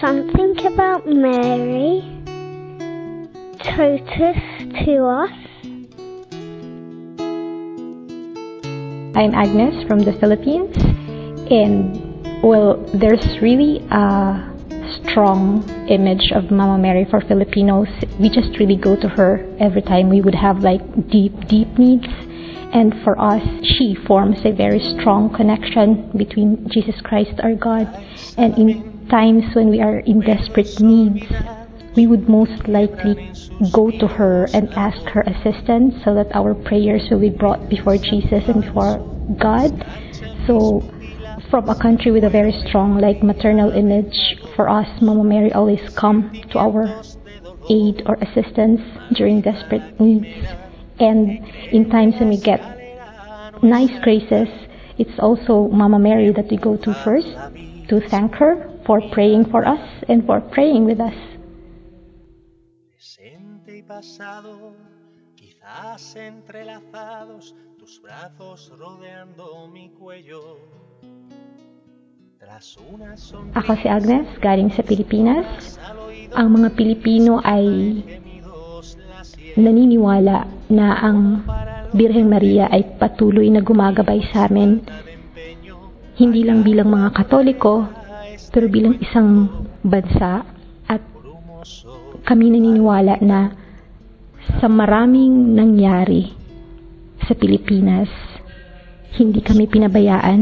something about Mary totus to us. I'm Agnes from the Philippines, and well, there's really a strong image of Mama Mary for Filipinos. We just really go to her every time we would have like deep, deep needs. And for us, she forms a very strong connection between Jesus Christ, our God, and in times when we are in desperate needs, we would most likely go to her and ask her assistance so that our prayers will be brought before Jesus and before God. So, from a country with a very strong, like maternal image, for us, Mama Mary always come to our aid or assistance during desperate needs. And in times when we get nice graces, it's also Mama Mary that we go to first to thank her for praying for us and for praying with us. Pasado, quizás entrelazados, tus brazos rodeando mi cuello. Ako si Agnes, galing sa Pilipinas. Ang mga Pilipino ay naniniwala na ang Birheng Maria ay patuloy na gumagabay sa amin, hindi lang bilang mga Katoliko, pero bilang isang bansa at kami naniniwala na sa maraming nangyari sa Pilipinas, hindi kami pinabayaan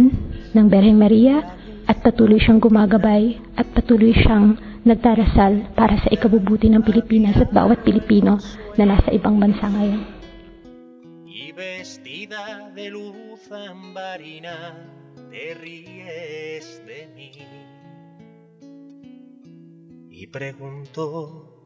ng Birheng Maria at patuloy siyang gumagabay at patuloy siyang nagdarasal para sa ikabubuti ng Pilipinas at bawat Pilipino na nasa ibang bansa ngayon. Y vestida de luz ambarina, te ríes de y preguntó